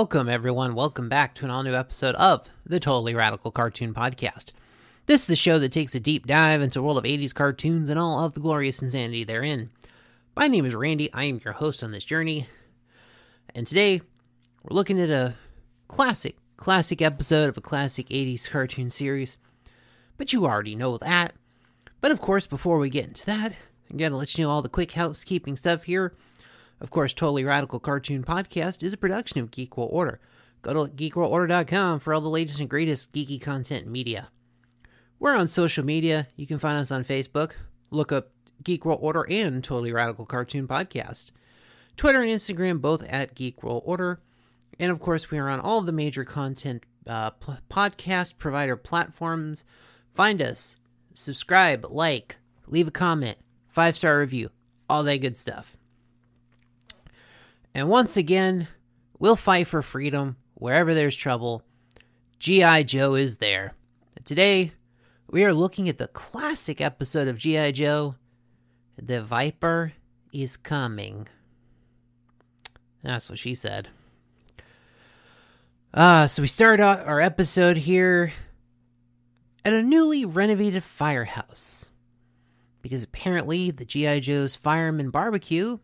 welcome everyone. Welcome back to an all new episode of the Totally Radical Cartoon Podcast. This is the show that takes a deep dive into the world of 80s cartoons and all of the glorious insanity therein. My name is Randy. I am your host on this journey. And today, we're looking at a classic, classic episode of a classic 80s cartoon series. But you already know that. But of course, before we get into that, I'm going to let you know all the quick housekeeping stuff here. Of course, Totally Radical Cartoon Podcast is a production of Geek World Order. Go to geekworldorder.com for all the latest and greatest geeky content and media. We're on social media. You can find us on Facebook. Look up Geek World Order and Totally Radical Cartoon Podcast. Twitter and Instagram both at Geek World Order. And of course, we are on all the major content uh, podcast provider platforms. Find us, subscribe, like, leave a comment, five star review, all that good stuff. And once again, we'll fight for freedom wherever there's trouble. G.I. Joe is there. Today, we are looking at the classic episode of G.I. Joe The Viper is Coming. That's what she said. Uh, so we start out our episode here at a newly renovated firehouse. Because apparently the G.I. Joe's fireman barbecue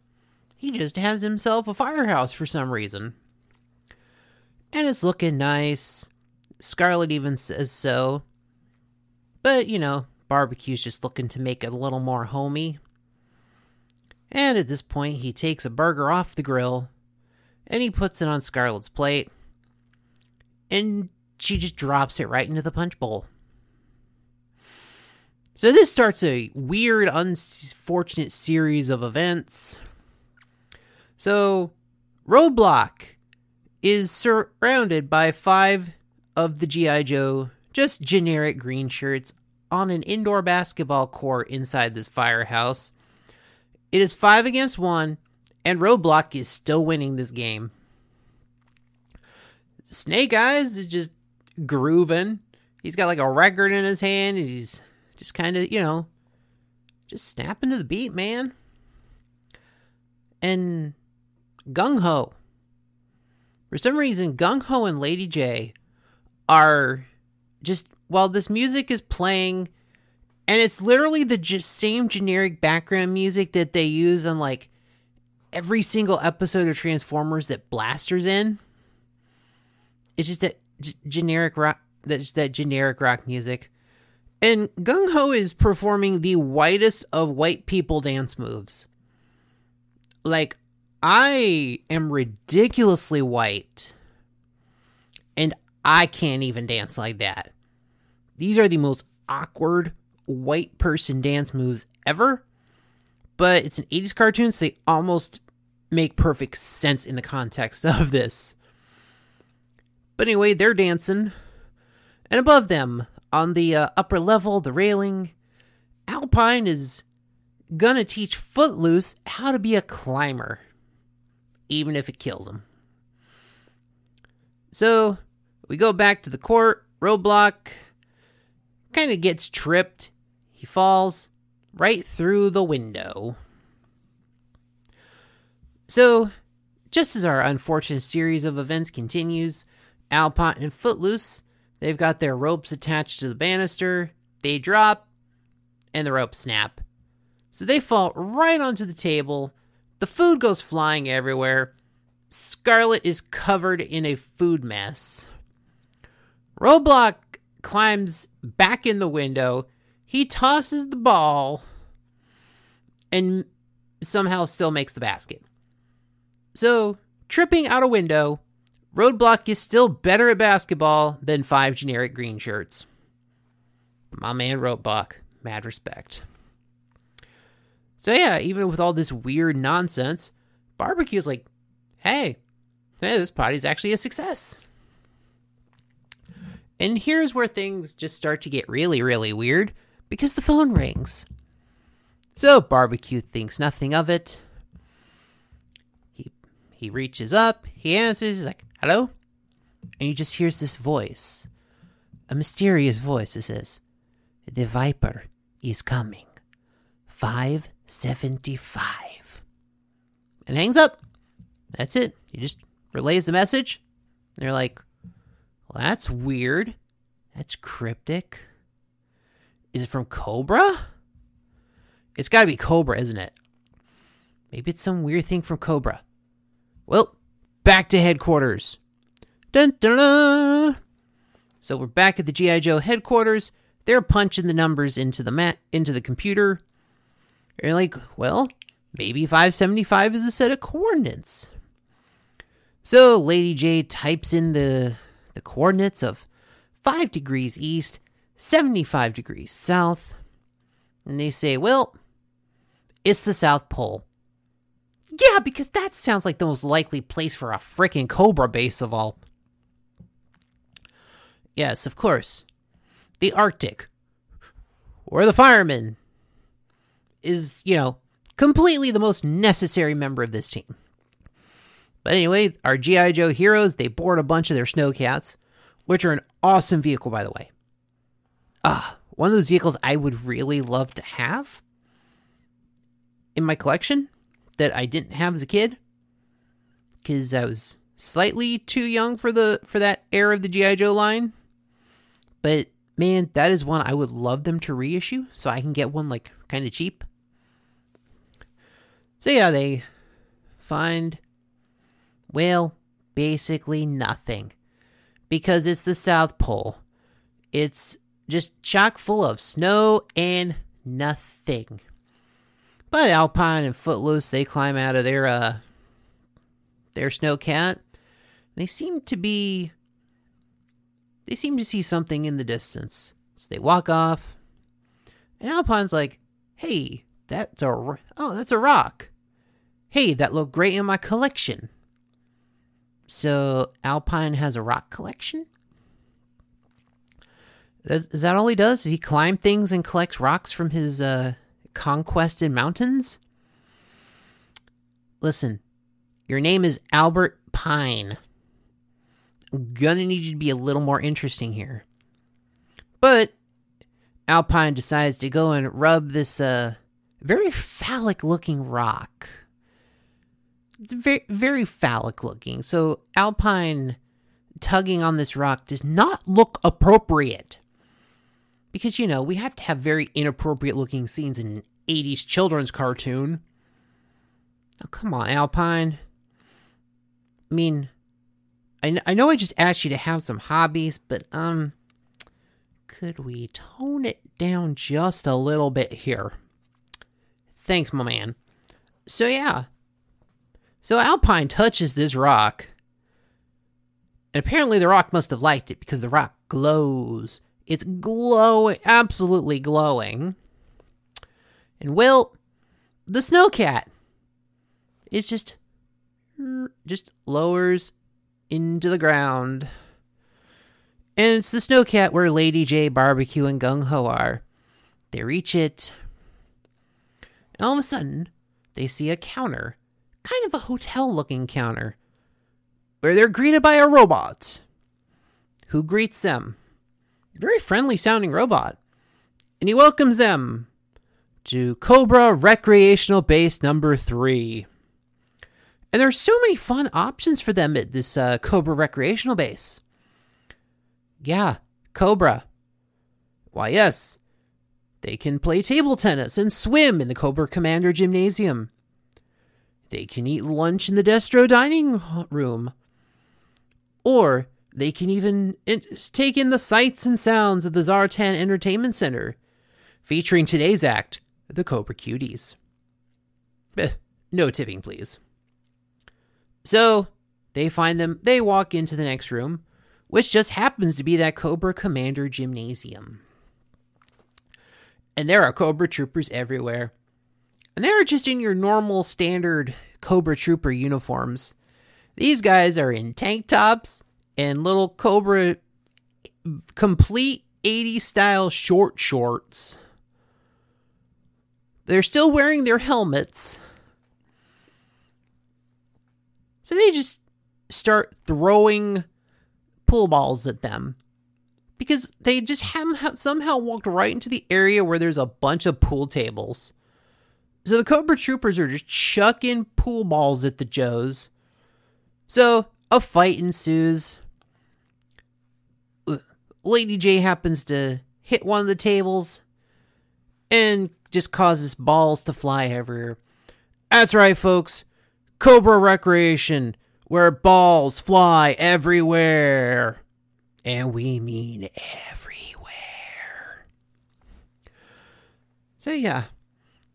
he just has himself a firehouse for some reason. And it's looking nice. Scarlet even says so. But, you know, barbecue's just looking to make it a little more homey. And at this point, he takes a burger off the grill and he puts it on Scarlet's plate. And she just drops it right into the punch bowl. So this starts a weird, unfortunate series of events so, Roadblock is surrounded by five of the G.I. Joe, just generic green shirts, on an indoor basketball court inside this firehouse. It is five against one, and Roadblock is still winning this game. Snake Eyes is just grooving. He's got like a record in his hand, and he's just kind of, you know, just snapping to the beat, man. And Gung Ho. For some reason, Gung Ho and Lady Jaye are just while this music is playing, and it's literally the just same generic background music that they use on like every single episode of Transformers that Blaster's in. It's just that g- generic rock, that's that generic rock music. And Gung Ho is performing the whitest of white people dance moves. Like I am ridiculously white and I can't even dance like that. These are the most awkward white person dance moves ever, but it's an 80s cartoon, so they almost make perfect sense in the context of this. But anyway, they're dancing, and above them, on the uh, upper level, the railing, Alpine is gonna teach Footloose how to be a climber even if it kills him. So we go back to the court. Roadblock kind of gets tripped. He falls right through the window. So, just as our unfortunate series of events continues, Alpine and Footloose, they've got their ropes attached to the banister. They drop, and the ropes snap. So they fall right onto the table the food goes flying everywhere. Scarlet is covered in a food mess. Roadblock climbs back in the window. He tosses the ball and somehow still makes the basket. So, tripping out a window, Roadblock is still better at basketball than five generic green shirts. My man Roadblock, mad respect. So yeah, even with all this weird nonsense, barbecue's like, hey, hey, this party's actually a success. And here's where things just start to get really, really weird because the phone rings. So barbecue thinks nothing of it. He he reaches up, he answers, he's like, hello? And he just hears this voice. A mysterious voice that says, The Viper is coming. Five 75. And hangs up. That's it. He just relays the message. They're like, well, that's weird. That's cryptic. Is it from Cobra? It's got to be Cobra, isn't it? Maybe it's some weird thing from Cobra. Well, back to headquarters. Dun, dun, dun. So we're back at the GI Joe headquarters. They're punching the numbers into the mat into the computer. You're like, well, maybe 575 is a set of coordinates. So Lady Jaye types in the the coordinates of 5 degrees east, 75 degrees south, and they say, well, it's the South Pole. Yeah, because that sounds like the most likely place for a freaking Cobra base of all. Yes, of course. The Arctic, or the fireman, is, you know, completely the most necessary member of this team. But anyway, our G.I. Joe heroes, they board a bunch of their snowcats, which are an awesome vehicle, by the way. Ah, one of those vehicles I would really love to have in my collection that I didn't have as a kid because I was slightly too young for the for that era of the GI Joe line. But man, that is one I would love them to reissue so I can get one like kind of cheap. So yeah, they find well, basically nothing because it's the South Pole. It's just chock full of snow and nothing. But Alpine and Footloose, they climb out of their uh their snowcat. They seem to be they seem to see something in the distance. So they walk off. And Alpine's like, "Hey, that's a oh, that's a rock. Hey, that looked great in my collection." So Alpine has a rock collection? Is, that all he does? Does he climb things and collects rocks from his uh, conquested mountains? Listen, your name is Albert Pine. Gonna need you to be a little more interesting here. But Alpine decides to go and rub this uh, very phallic looking rock. It's very, very phallic looking. So Alpine tugging on this rock does not look appropriate because you know we have to have very inappropriate looking scenes in an 80s children's cartoon oh come on alpine i mean I, I know i just asked you to have some hobbies but um could we tone it down just a little bit here? Thanks my man. So yeah. So alpine touches this rock and apparently the rock must have liked it because the rock glows. It's glowing, absolutely glowing. And well, the snowcat it's just just lowers into the ground. And it's the snowcat where Lady Jaye, Barbecue, and Gung Ho are. They reach it. And all of a sudden, they see a counter, kind of a hotel looking counter, where they're greeted by a robot who greets them A very friendly sounding robot. And he welcomes them to Cobra Recreational Base number three. And there are so many fun options for them at this uh, Cobra Recreational Base. Yeah, Cobra. Why, yes, they can play table tennis and swim in the Cobra Commander Gymnasium. They can eat lunch in the Destro dining room. Or they can even take in the sights and sounds of the Zartan Entertainment Center, featuring today's act, the Cobra Cuties. Eh, no tipping, please. So, they find them, they walk into the next room, which just happens to be that Cobra Commander Gymnasium. And there are Cobra Troopers everywhere. And they're just in your normal standard Cobra Trooper uniforms. These guys are in tank tops and little Cobra complete 80s style short shorts. They're still wearing their helmets. So they just start throwing pool balls at them because they just have somehow walked right into the area where there's a bunch of pool tables. So the Cobra Troopers are just chucking pool balls at the Joes. So a fight ensues. Lady Jaye happens to hit one of the tables and just causes balls to fly everywhere. That's right, folks. Cobra Recreation, where balls fly everywhere. And we mean everywhere. So, yeah.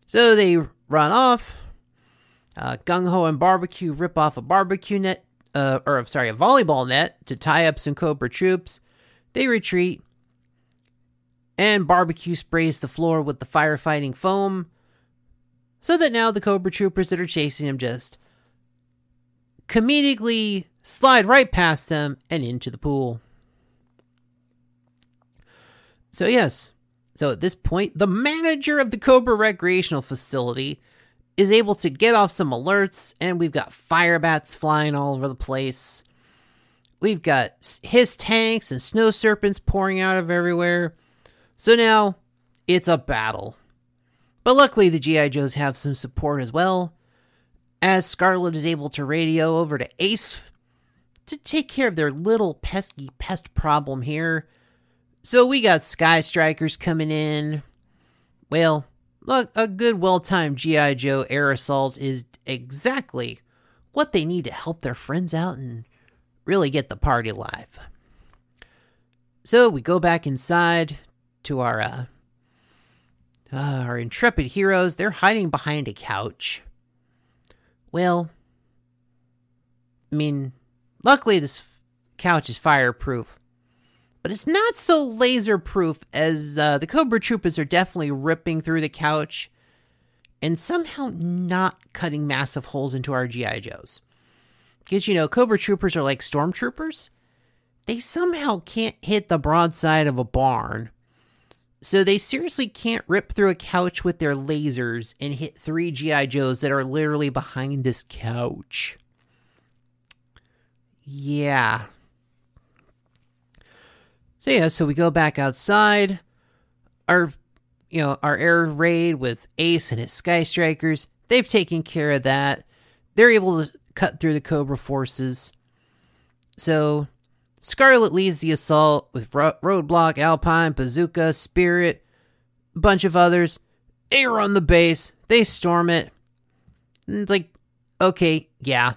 So they run off. Uh, Gung Ho and Barbecue rip off a barbecue net, uh, or sorry, a volleyball net to tie up some Cobra troops. They retreat, and Barbecue sprays the floor with the firefighting foam, so that now the Cobra troopers that are chasing him just comedically slide right past them and into the pool. So, yes, so at this point, the manager of the Cobra Recreational Facility is able to get off some alerts, and we've got fire bats flying all over the place. We've got his tanks and snow serpents pouring out of everywhere. So now it's a battle. But luckily, the G.I. Joes have some support as well, as Scarlet is able to radio over to Ace to take care of their little pesky pest problem here. So we got Sky Strikers coming in. Well, look, a good, well timed G.I. Joe air assault is exactly what they need to help their friends out and really get the party live. So we go back inside to our uh, uh, our intrepid heroes. They're hiding behind a couch. Well, I mean, luckily this couch is fireproof, but it's not so laser proof as uh, the Cobra Troopers are definitely ripping through the couch and somehow not cutting massive holes into our GI Joes. Because you know, Cobra Troopers are like stormtroopers. They somehow can't hit the broadside of a barn so they seriously can't rip through a couch with their lasers and hit three G.I. Joes that are literally behind this couch. Yeah. So yeah, so we go back outside. Our you know, our air raid with Ace and his Sky Strikers, they've taken care of that. They're able to cut through the Cobra forces. So Scarlet leads the assault with Ro- Roadblock, Alpine, Bazooka, Spirit, bunch of others. They run the base, they storm it. And it's like, okay, yeah.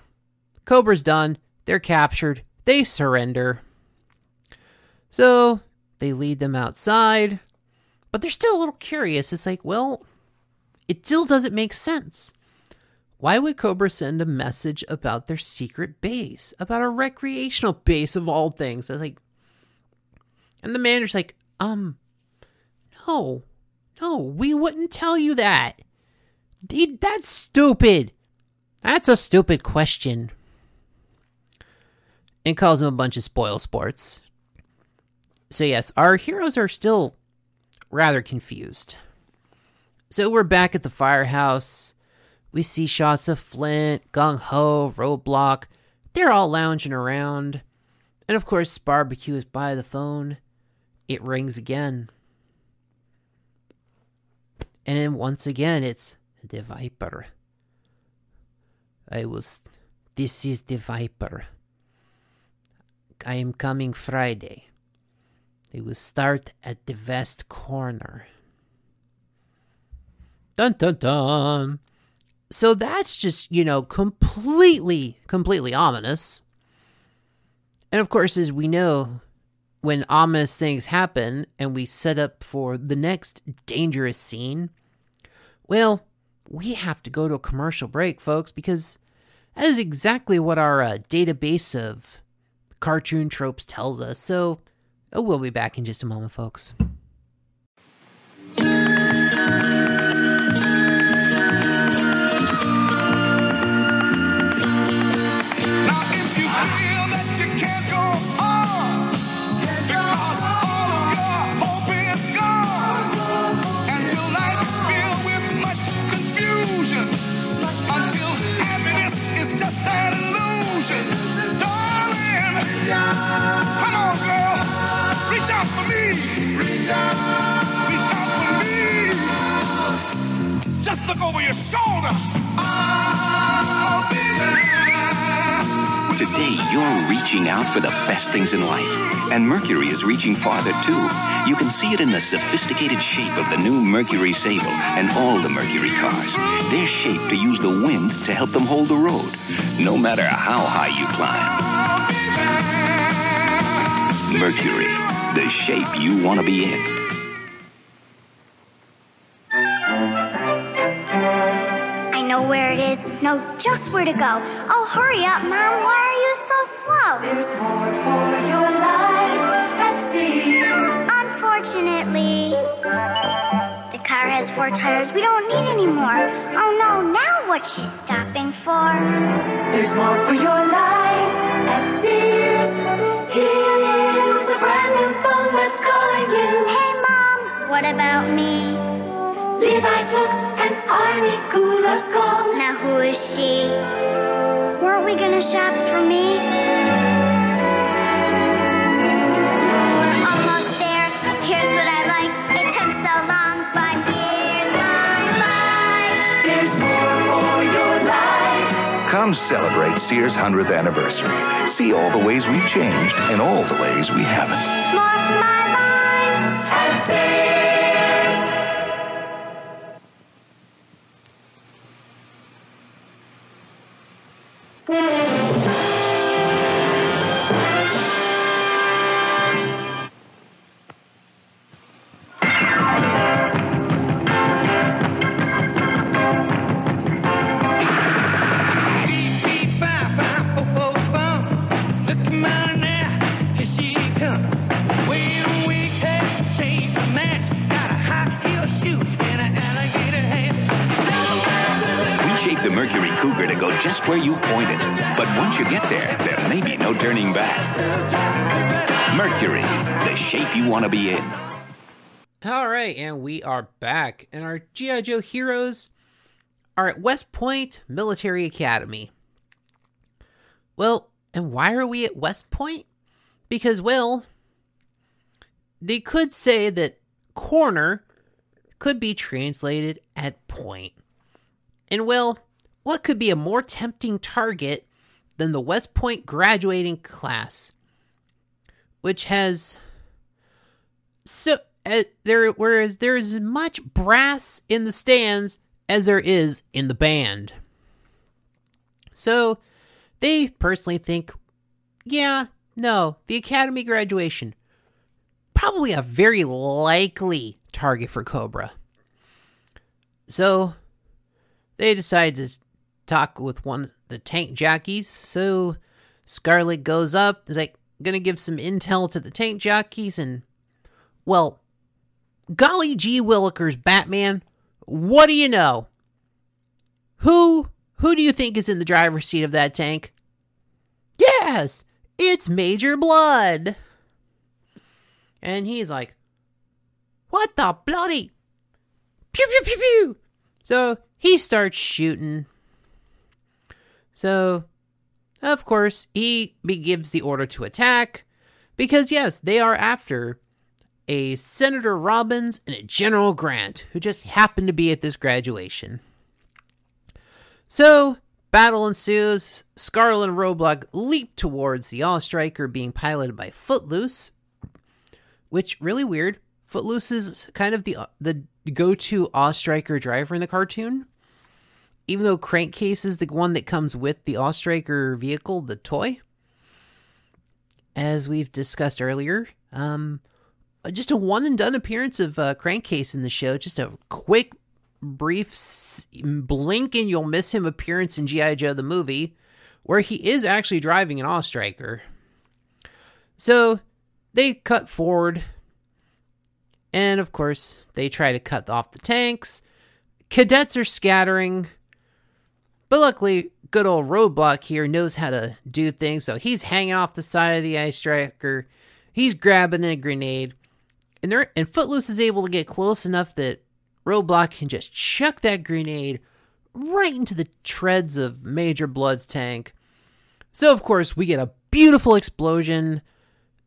Cobra's done, they're captured, they surrender. So they lead them outside, but they're still a little curious. It's like, well, it still doesn't make sense. Why would Cobra send a message about their secret base, about a recreational base of all things? I was like, and the manager's like, um, no, no, we wouldn't tell you that. Dude, That's stupid. That's a stupid question. And calls him a bunch of spoil sports. So, yes, our heroes are still rather confused. So, we're back at the firehouse. We see shots of Flint, Gung Ho, Roadblock. They're all lounging around. And of course, Barbecue is by the phone. It rings again. And then once again, it's the Viper. I was. This is the Viper. I am coming Friday. It will start at the west corner. Dun dun dun. So that's just, you know, completely, completely ominous. And of course, as we know, when ominous things happen and we set up for the next dangerous scene, well, we have to go to a commercial break, folks, because that is exactly what our uh, database of cartoon tropes tells us. So oh, we'll be back in just a moment, folks. Over your shoulder. I'll be there Today, you're reaching out for the best things in life. And Mercury is reaching farther, too. You can see it in the sophisticated shape of the new Mercury Sable and all the Mercury cars. They're shaped to use the wind to help them hold the road, no matter how high you climb. Mercury, the shape you want to be in. Know just where to go. Oh, hurry up, Mom. Why are you so slow? There's more for your life at. Unfortunately, the car has four tires we don't need anymore. Oh no, now what's she stopping for? There's more for your life at Sears. Here's a brand new phone that's calling you. Hey, Mom, what about me? Levi's looks and Arnie Gulagong. Now who is she? Weren't we gonna shop for me? We're almost there. Here's what I like. It took so long, five years gone by. There's more for your life. Come celebrate Sears' 100th anniversary. See all the ways we've changed and all the ways we haven't. More for my are back, and our G.I. Joe heroes are at West Point Military Academy. Well, and why are we at West Point? Because, well, they could say that corner could be translated at point. And, well, what could be a more tempting target than the West Point graduating class, which has so uh, there whereas there is as much brass in the stands as there is in the band. So they personally think, yeah, no, the academy graduation probably a very likely target for Cobra. So they decide to talk with one of the tank jockeys. So Scarlet goes up, is like gonna give some intel to the tank jockeys, and well, golly gee willikers, Batman, what do you know? Who who do you think is in the driver's seat of that tank? Yes, it's Major Blood. And he's like, What the bloody pew pew pew pew. So he starts shooting. So of course he gives the order to attack because yes, they are after a Senator Robbins and a General Grant who just happened to be at this graduation. So, battle ensues. Scarlet and Roadblock leap towards the AWE Striker being piloted by Footloose, which really weird. Footloose is kind of the the go-to AWE Striker driver in the cartoon. Even though Crankcase is the one that comes with the AWE Striker vehicle, the toy. As we've discussed earlier, um, just a one and done appearance of uh, Crankcase in the show. Just a quick, brief, blink and you'll miss him appearance in G.I. Joe the movie, where he is actually driving an AWE Striker. So they cut forward, and of course, they try to cut off the tanks. Cadets are scattering, but luckily, good old Roadblock here knows how to do things, so he's hanging off the side of the AWE Striker. He's grabbing a grenade, and and Footloose is able to get close enough that Roadblock can just chuck that grenade right into the treads of Major Blood's tank. So of course we get a beautiful explosion.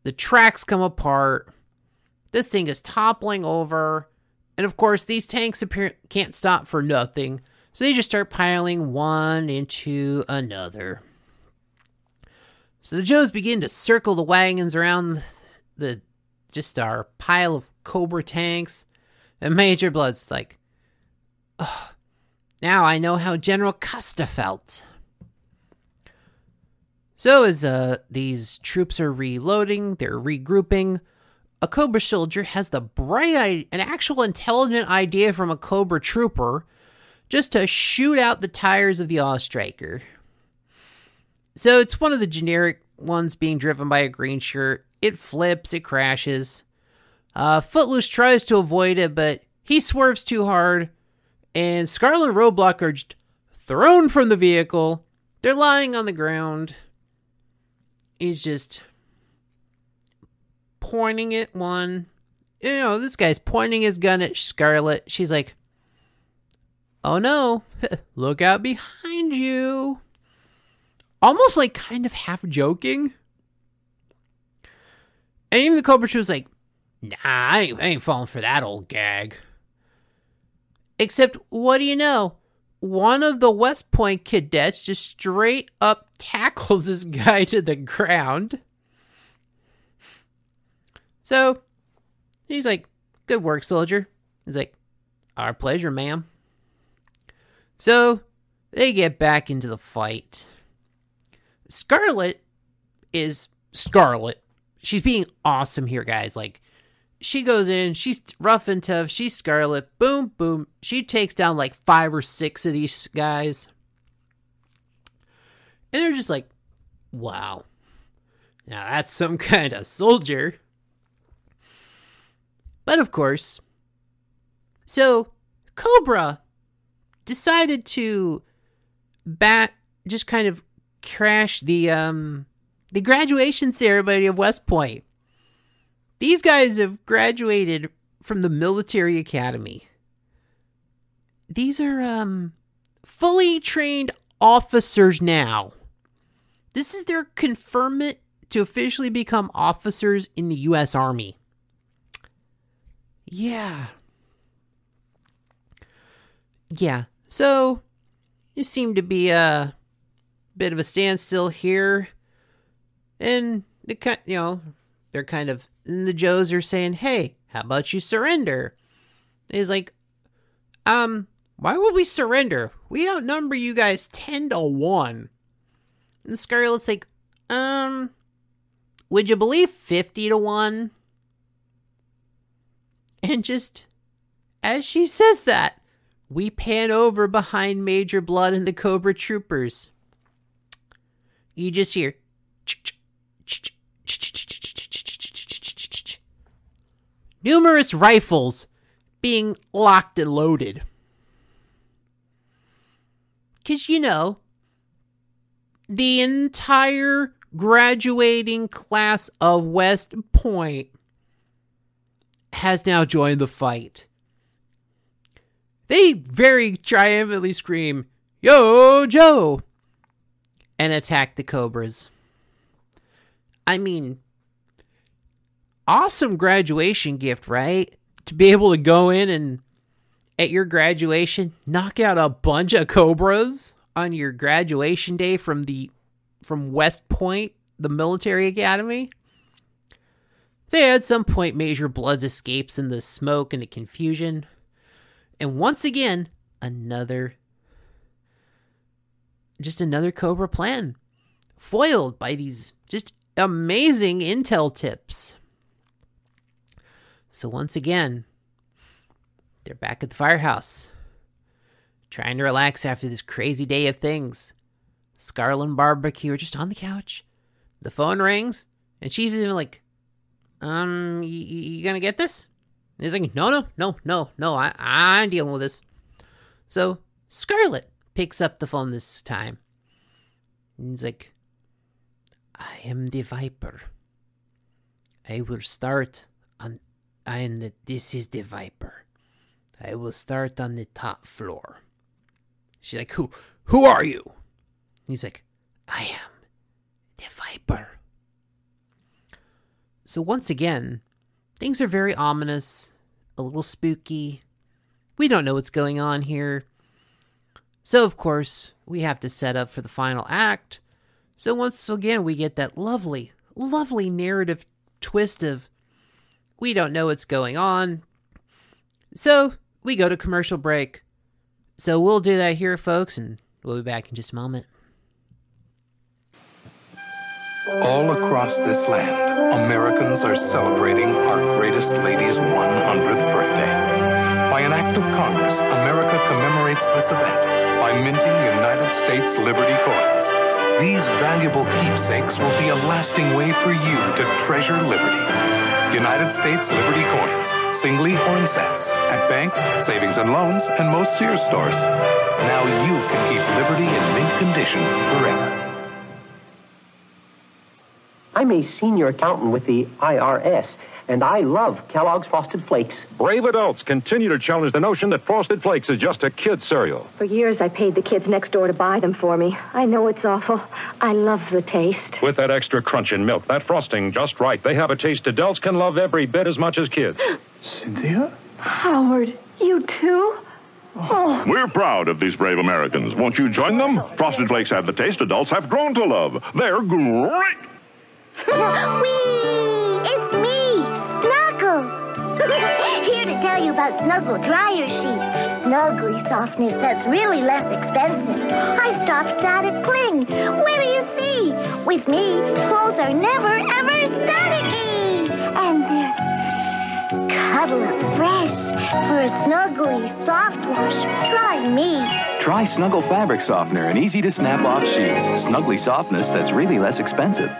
The tracks come apart. This thing is toppling over, and of course these tanks appear can't stop for nothing. So they just start piling one into another. So the Joes begin to circle the wagons around the just our pile of Cobra tanks. And Major Blood's like, now I know how General Custer felt. So as uh, these troops are reloading, they're regrouping. A Cobra soldier has the bright, an actual intelligent idea from a Cobra trooper, just to shoot out the tires of the Striker. So it's one of the generic ones being driven by a green shirt. It flips, it crashes. Uh, Footloose tries to avoid it, but he swerves too hard, and Scarlet Roadblock are thrown from the vehicle. They're lying on the ground. He's just pointing at one. You know, this guy's pointing his gun at Scarlet. She's like, Oh no, look out behind you. Almost like kind of half joking. And even the Cobra Trooper's like, Nah, I ain't, I ain't falling for that old gag. Except, what do you know? One of the West Point cadets just straight up tackles this guy to the ground. So, he's like, Good work, soldier. He's like, Our pleasure, ma'am. So, they get back into the fight. Scarlet is Scarlet. She's being awesome here, guys. Like, she goes in, she's rough and tough, she's Scarlet, boom, boom. She takes down like five or six of these guys. And they're just like, wow. Now that's some kind of soldier. But of course, so Cobra decided to bat just kind of crash the um the graduation ceremony of West Point. These guys have graduated from the military academy. These are um fully trained officers now. This is their conferment to officially become officers in the US Army. Yeah. Yeah. So, it seemed to be a bit of a standstill here. And the kind, you know, they're kind of and the Joes are saying, "Hey, how about you surrender?" And he's like, "Um, why would we surrender? We outnumber you guys ten to one." And Scarlet's like, "Um, would you believe fifty to one?" And just as she says that, we pan over behind Major Blood and the Cobra Troopers. You just hear numerous rifles being locked and loaded. Because, you know, the entire graduating class of West Point has now joined the fight. They very triumphantly scream, Yo, Joe! and attack the Cobras. I mean, awesome graduation gift, right? To be able to go in and at your graduation knock out a bunch of Cobras on your graduation day from the from West Point, the military academy. Yeah, at some point Major Blood escapes in the smoke and the confusion. And once again, another just another Cobra plan. Foiled by these just amazing intel tips. So once again, they're back at the firehouse. Trying to relax after this crazy day of things. Scarlet and Barbecue are just on the couch. The phone rings, and she's even like, um, y- y- you gonna get this? And he's like, no, no, no, no, no, I, I'm dealing with this. So Scarlet picks up the phone this time. And he's like, I am the Viper. I will start on, I am the, this is the Viper. I will start on the top floor. She's like, who, who are you? He's like, I am the Viper. So once again, things are very ominous, a little spooky. We don't know what's going on here. So, of course, we have to set up for the final act. So once again, we get that lovely, lovely narrative twist of we don't know what's going on. So we go to commercial break. So we'll do that here, folks, and we'll be back in just a moment. All across this land, Americans are celebrating our greatest lady's 100th birthday. By an act of Congress, America commemorates this event by minting United States Liberty coins. These valuable keepsakes will be a lasting way for you to treasure liberty. United States Liberty coins, singly or in sets, at banks, savings and loans, and most Sears stores. Now you can keep liberty in mint condition forever. I'm a senior accountant with the IRS, and I love Kellogg's Frosted Flakes. Brave adults continue to challenge the notion that Frosted Flakes is just a kid's cereal. For years, I paid the kids next door to buy them for me. I know it's awful. I love the taste. With that extra crunch in milk, that frosting just right, they have a taste adults can love every bit as much as kids. Cynthia? Howard, you too? Oh, We're proud of these brave Americans. Won't you join them? Frosted Flakes have the taste adults have grown to love. They're great. Whee! Here to tell you about Snuggle dryer sheets. Snuggly softness that's really less expensive. I stopped static cling. Where do you see? With me, clothes are never ever staticky. And they're cuddle up fresh. For a snuggly soft wash, try me. Try Snuggle Fabric Softener and easy to snap off sheets. Snuggly softness that's really less expensive.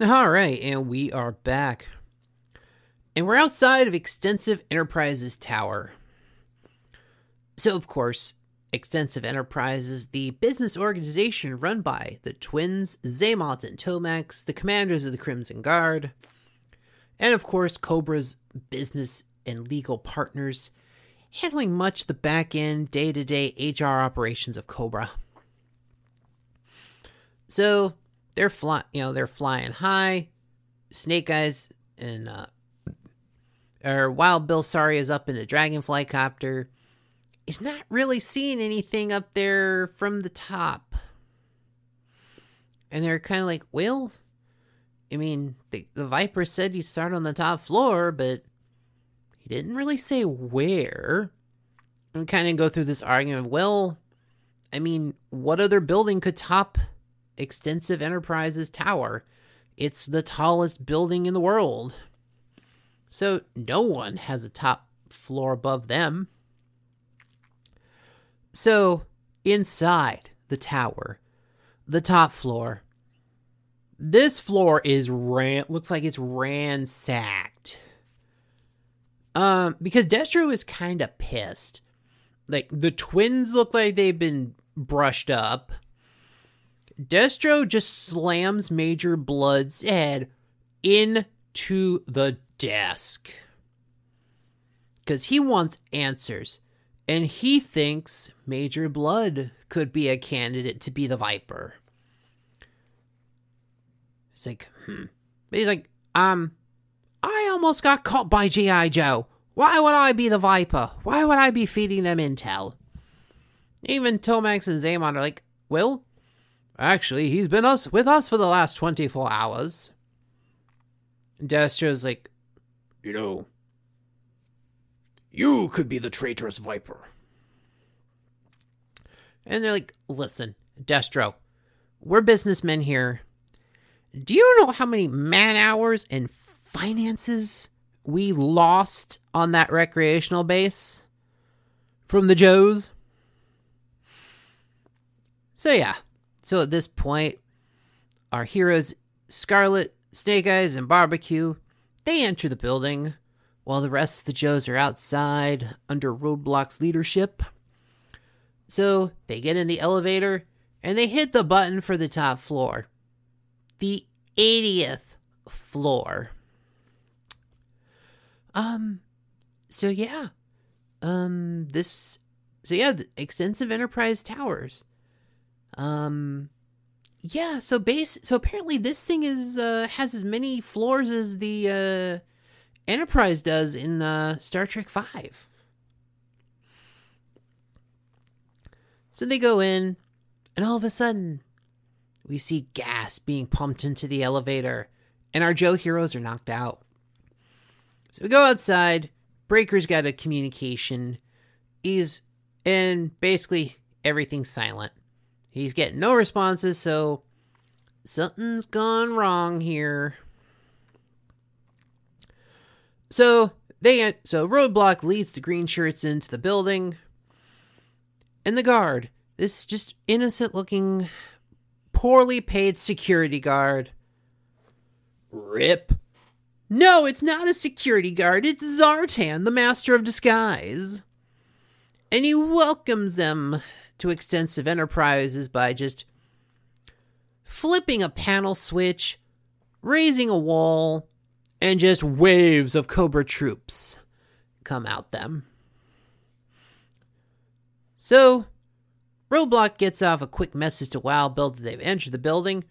All right, and we are back. And we're outside of Extensive Enterprises Tower. So, of course, Extensive Enterprises, the business organization run by the twins Xamot and Tomax, the commanders of the Crimson Guard, and of course, Cobra's business and legal partners, handling much the back end, day to day HR operations of Cobra. So they're fly, you know, they're flying high. Snake Eyes and uh, or Wild Bill Sorry is up in the Dragonfly copter. He's not really seeing anything up there from the top. And they're kind of like, well, I mean, the, the Viper said you start on the top floor, but he didn't really say where. And kind of go through this argument. Well, I mean, what other building could top Extensive Enterprises Tower? It's the tallest building in the world. So no one has a top floor above them. So inside the tower, the top floor, this floor is ran looks like it's ransacked. Um, because Destro is kind of pissed. Like the twins look like they've been brushed up. Destro just slams Major Blood's head into the desk. Because he wants answers. And he thinks Major Blood could be a candidate to be the Viper. He's like, hmm. But he's like, um, I almost got caught by G.I. Joe. Why would I be the Viper? Why would I be feeding them intel? Even Tomax and Xamot are like, well, actually, he's been us with us for the last 24 hours. Destro's like, you know, you could be the traitorous Viper. And they're like, listen, Destro, we're businessmen here. Do you know how many man hours and finances we lost on that recreational base from the Joes? So, yeah. So, at this point, our heroes, Scarlet, Snake Eyes, and Barbecue, they enter the building while the rest of the Joes are outside under Roadblock's leadership. So, they get in the elevator and they hit the button for the top floor. The 80th floor. Um, so yeah. Um, this, so yeah, extensive enterprise towers. Um, yeah, so base, so apparently this thing is, uh, has as many floors as the, uh, Enterprise does in, uh, Star Trek 5. So they go in, And all of a sudden, we see gas being pumped into the elevator, and our Joe heroes are knocked out. So we go outside. Breaker's got a communication. He's, and basically everything's silent. He's getting no responses, so something's gone wrong here. So they so roadblock leads the green shirts into the building. And the guard, this just innocent looking, poorly paid security guard. Rip. No, it's not a security guard. It's Zartan, the master of disguise. And he welcomes them to extensive enterprises by just flipping a panel switch, raising a wall, and just waves of Cobra troops come out them. So, Roadblock gets off a quick message to Wild Bill that they've entered the building,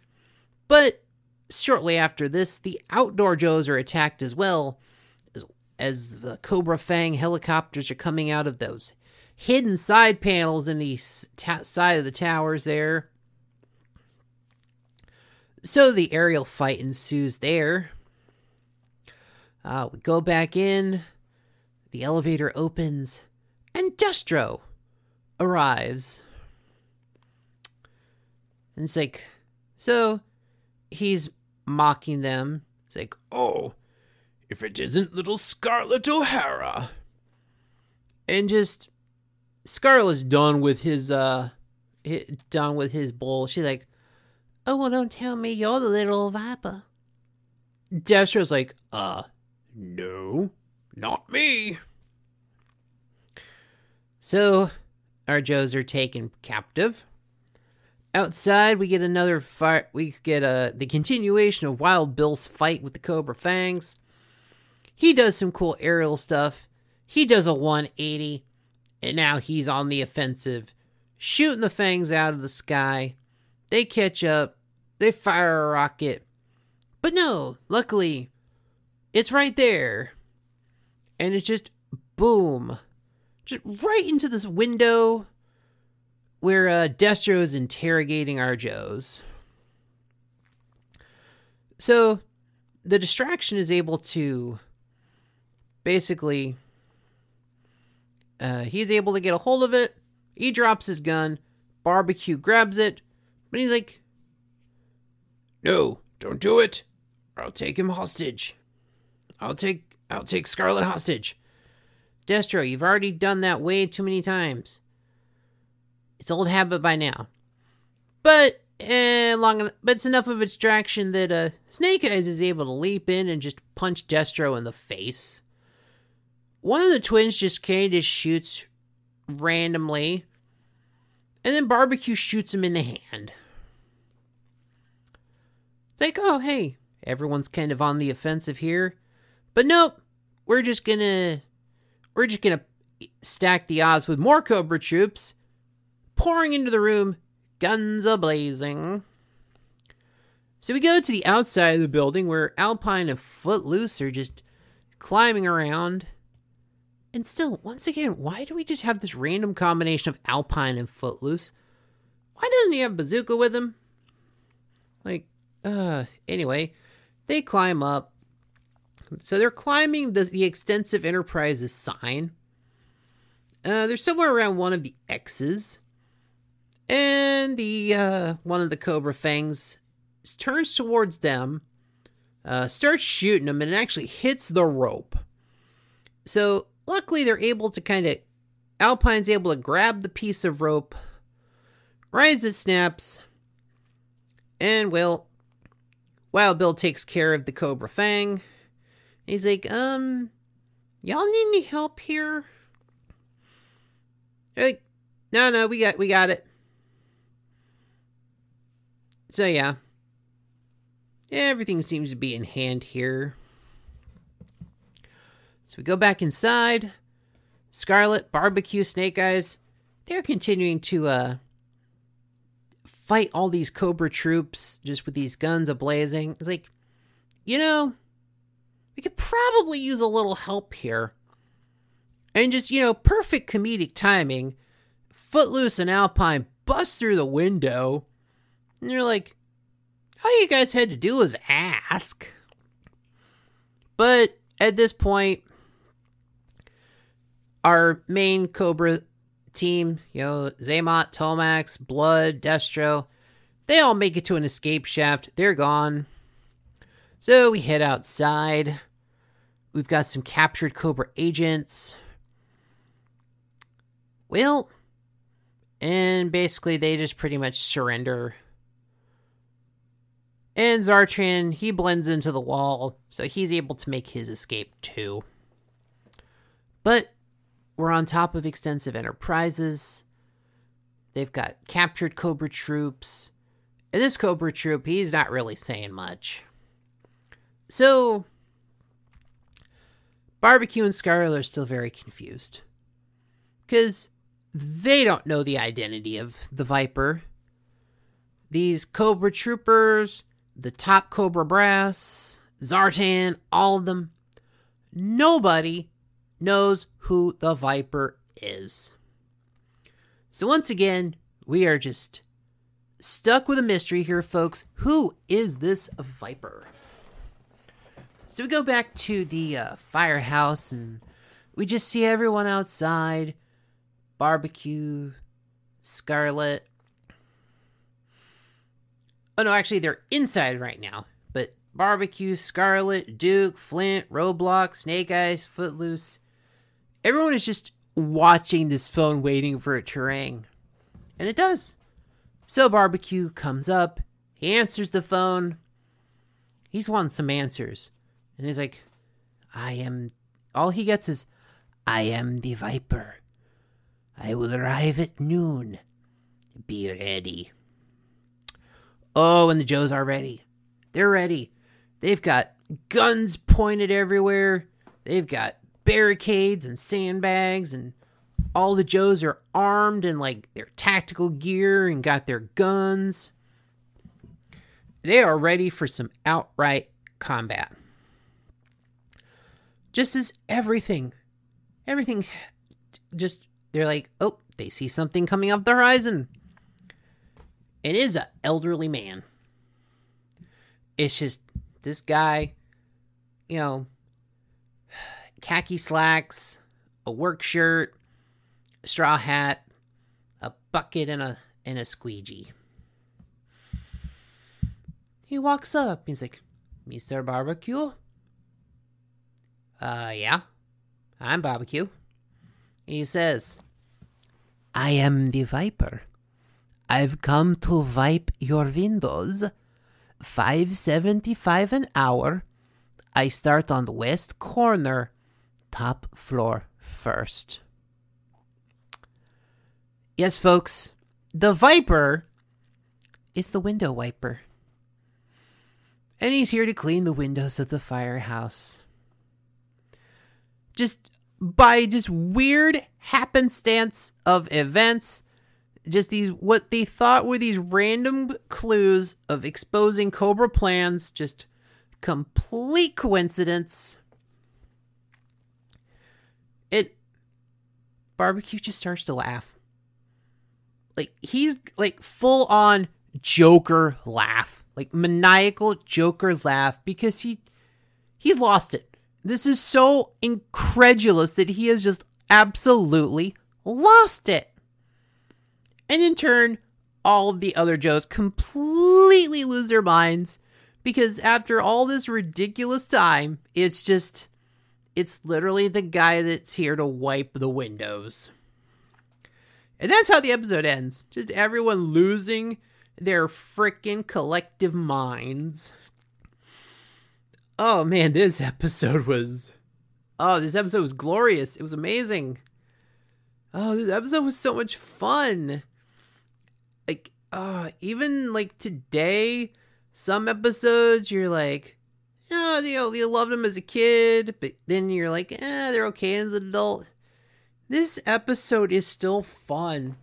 but shortly after this, the outdoor Joes are attacked as well, as the Cobra Fang helicopters are coming out of those hidden side panels in the side of the towers there. So the aerial fight ensues there. Uh, we go back in, the elevator opens, and Destro arrives. And it's like, so he's mocking them. It's like, oh, if it isn't little Scarlett O'Hara. And just, Scarlett's done with his, uh, done with his bull. She's like, oh, well, don't tell me you're the little viper. Destro's like, uh, no, not me. So, our Joes are taken captive. Outside, we get another fight. We get a the continuation of Wild Bill's fight with the Cobra Fangs. He does some cool aerial stuff. He does a 180, and now he's on the offensive, shooting the Fangs out of the sky. They catch up. They fire a rocket. But no, luckily, it's right there. And it's just boom. Just right into this window where uh, Destro is interrogating our Joes. So the distraction is able to basically uh, he's able to get a hold of it. He drops his gun. Barbecue grabs it, but he's like, "No, don't do it. I'll take him hostage. I'll take I'll take Scarlett hostage." Destro, you've already done that way too many times. It's old habit by now. But eh, long but it's enough of a distraction that uh, Snake Eyes is able to leap in and just punch Destro in the face. One of the twins just kind of shoots randomly, and then Barbecue shoots him in the hand. It's like, oh hey, everyone's kind of on the offensive here, but nope, we're just gonna, we're just gonna stack the odds with more Cobra troops pouring into the room, guns a blazing. So we go to the outside of the building where Alpine and Footloose are just climbing around. And still, once again, why do we just have this random combination of Alpine and Footloose? Why doesn't he have Bazooka with him? Like, uh, anyway, they climb up. So they're climbing the, the extensive Enterprises sign. Uh, they're somewhere around one of the X's. And the uh, one of the Cobra Fangs turns towards them, uh, starts shooting them, and actually hits the rope. So luckily, they're able to kind of Alpine's able to grab the piece of rope, as it snaps, and well, Wild Bill takes care of the Cobra Fang. He's like, um, y'all need any help here? They're like, no, no, we got, we got it. So yeah, everything seems to be in hand here. So we go back inside. Scarlett, Barbecue, Snake Eyes, they're continuing to uh fight all these Cobra troops just with these guns ablazing. It's like, you know, we could probably use a little help here. And just, you know, perfect comedic timing. Footloose and Alpine bust through the window. And you're like, all you guys had to do was ask. But at this point, our main Cobra team, you know, Xamot, Tomax, Blood, Destro, they all make it to an escape shaft. They're gone. So we head outside. We've got some captured Cobra agents. Well, and basically they just pretty much surrender. And Zartan, he blends into the wall, so he's able to make his escape too. But we're on top of extensive enterprises. They've got captured Cobra troops. And this Cobra troop, he's not really saying much. So, Barbecue and Scarlett are still very confused. Because they don't know the identity of the Viper. These Cobra troopers, the top Cobra brass, Zartan, all of them, nobody knows who the Viper is. So, once again, we are just stuck with a mystery here, folks. Who is this Viper? So, we go back to the uh, firehouse and we just see everyone outside barbecue, Scarlett. Oh, no, actually, they're inside right now. But barbecue, Scarlett, Duke, Flint, Roadblock, Snake Eyes, Footloose everyone is just watching this phone waiting for it to ring. And it does. So Barbecue comes up, he answers the phone. He's wanting some answers. And he's like, I am. All he gets is, I am the Viper. I will arrive at noon. Be ready. Oh, and the Joes are ready. They're ready. They've got guns pointed everywhere. They've got barricades and sandbags and all the Joes are armed in like their tactical gear and got their guns. They are ready for some outright combat. Just as everything, everything just, they're like, oh, they see something coming up the horizon. It is an elderly man. It's just this guy, you know, khaki slacks, a work shirt, a straw hat, a bucket, and a and a squeegee. He walks up. He's like, "Mr. Barbecue." Uh, yeah, I'm Barbecue. He says, "I am the Viper. I've come to wipe your windows. Five seventy-five an hour. I start on the west corner." Top floor first. Yes, folks, the Viper is the window wiper. And he's here to clean the windows of the firehouse. Just by just weird happenstance of events, just these what they thought were these random clues of exposing Cobra plans, just complete coincidence it barbecue just starts to laugh. Like he's like full on joker laugh. Like maniacal joker laugh because he he's lost it. This is so incredulous that he has just absolutely lost it. And in turn all of the other joes completely lose their minds because after all this ridiculous time it's just it's literally the guy that's here to wipe the windows. And that's how the episode ends. Just everyone losing their freaking collective minds. Oh man, this episode was. Oh, this episode was glorious. It was amazing. Oh, this episode was so much fun. Like, uh, even like today, some episodes you're like, oh, you, you loved them as a kid, but then you're like, eh, they're okay as an adult. This episode is still fun.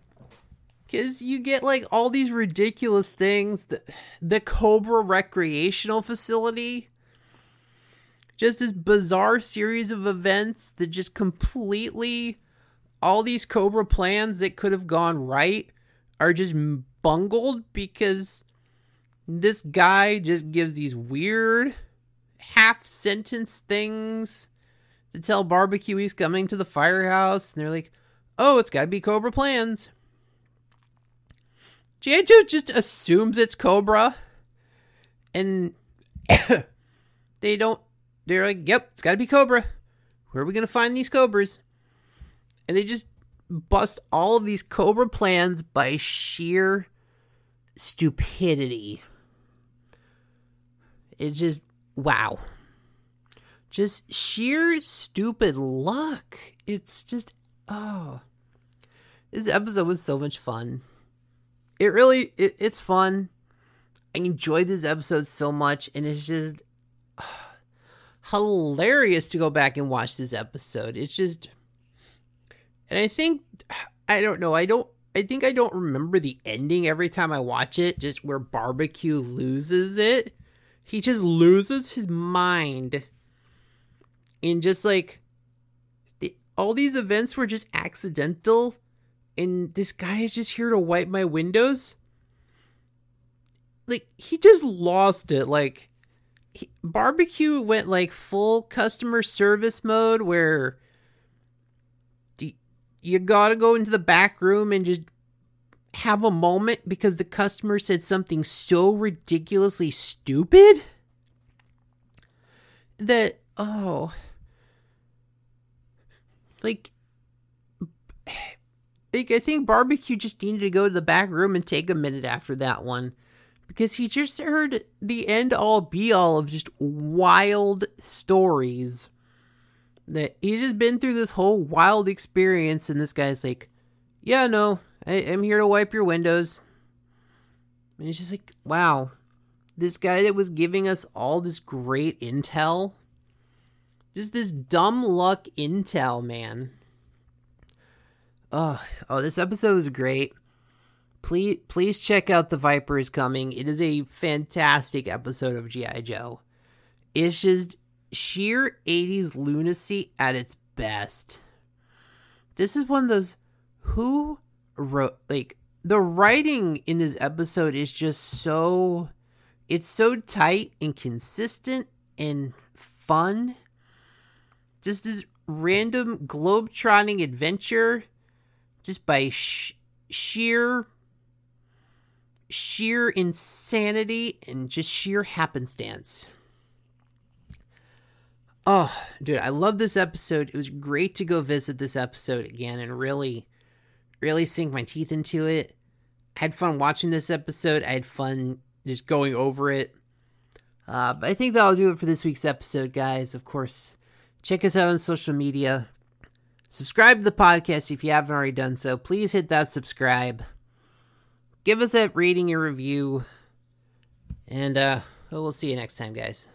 Because you get like all these ridiculous things. The, the Cobra Recreational Facility. Just this bizarre series of events that just completely. All these Cobra plans that could have gone right are just bungled because this guy just gives these weird half sentence things to tell barbecue he's coming to the firehouse and they're like oh it's gotta be cobra plans G.I. Just assumes it's Cobra and they don't they're like yep it's gotta be Cobra where are we gonna find these cobras and they just bust all of these Cobra plans by sheer stupidity. It's just wow. Just sheer stupid luck. It's just oh. This episode was so much fun. It really it, it's fun. I enjoyed this episode so much and it's just hilarious to go back and watch this episode. It's just and I think I don't know, I don't I think I don't remember the ending every time I watch it, just where barbecue loses it. He just loses his mind. And just like the, all these events were just accidental and this guy is just here to wipe my windows. Like he just lost it like he, barbecue went like full customer service mode where you gotta go into the back room and just have a moment because the customer said something so ridiculously stupid that oh like like I think barbecue just needed to go to the back room and take a minute after that one because he just heard the end all be all of just wild stories that he's just been through this whole wild experience, and this guy's like, "Yeah, no, I, am here to wipe your windows." And he's just like, "Wow, this guy that was giving us all this great intel, just this dumb luck intel, man." Oh, oh, this episode was great. Please, please check out the Viper is coming. It is a fantastic episode of GI Joe. It's just sheer 80s lunacy at its best. This is one of those who wrote like the writing in this episode is just so it's so tight and consistent and fun. Just this random globe-trotting adventure just by sh- sheer sheer insanity and just sheer happenstance. Oh, dude, I love this episode. It was great to go visit this episode again and really, really sink my teeth into it. I had fun watching this episode. I had fun just going over it. Uh, but I think that'll do it for this week's episode, guys. Of course, check us out on social media. Subscribe to the podcast if you haven't already done so. Please hit that subscribe. Give us a rating and review. And uh, we'll see you next time, guys.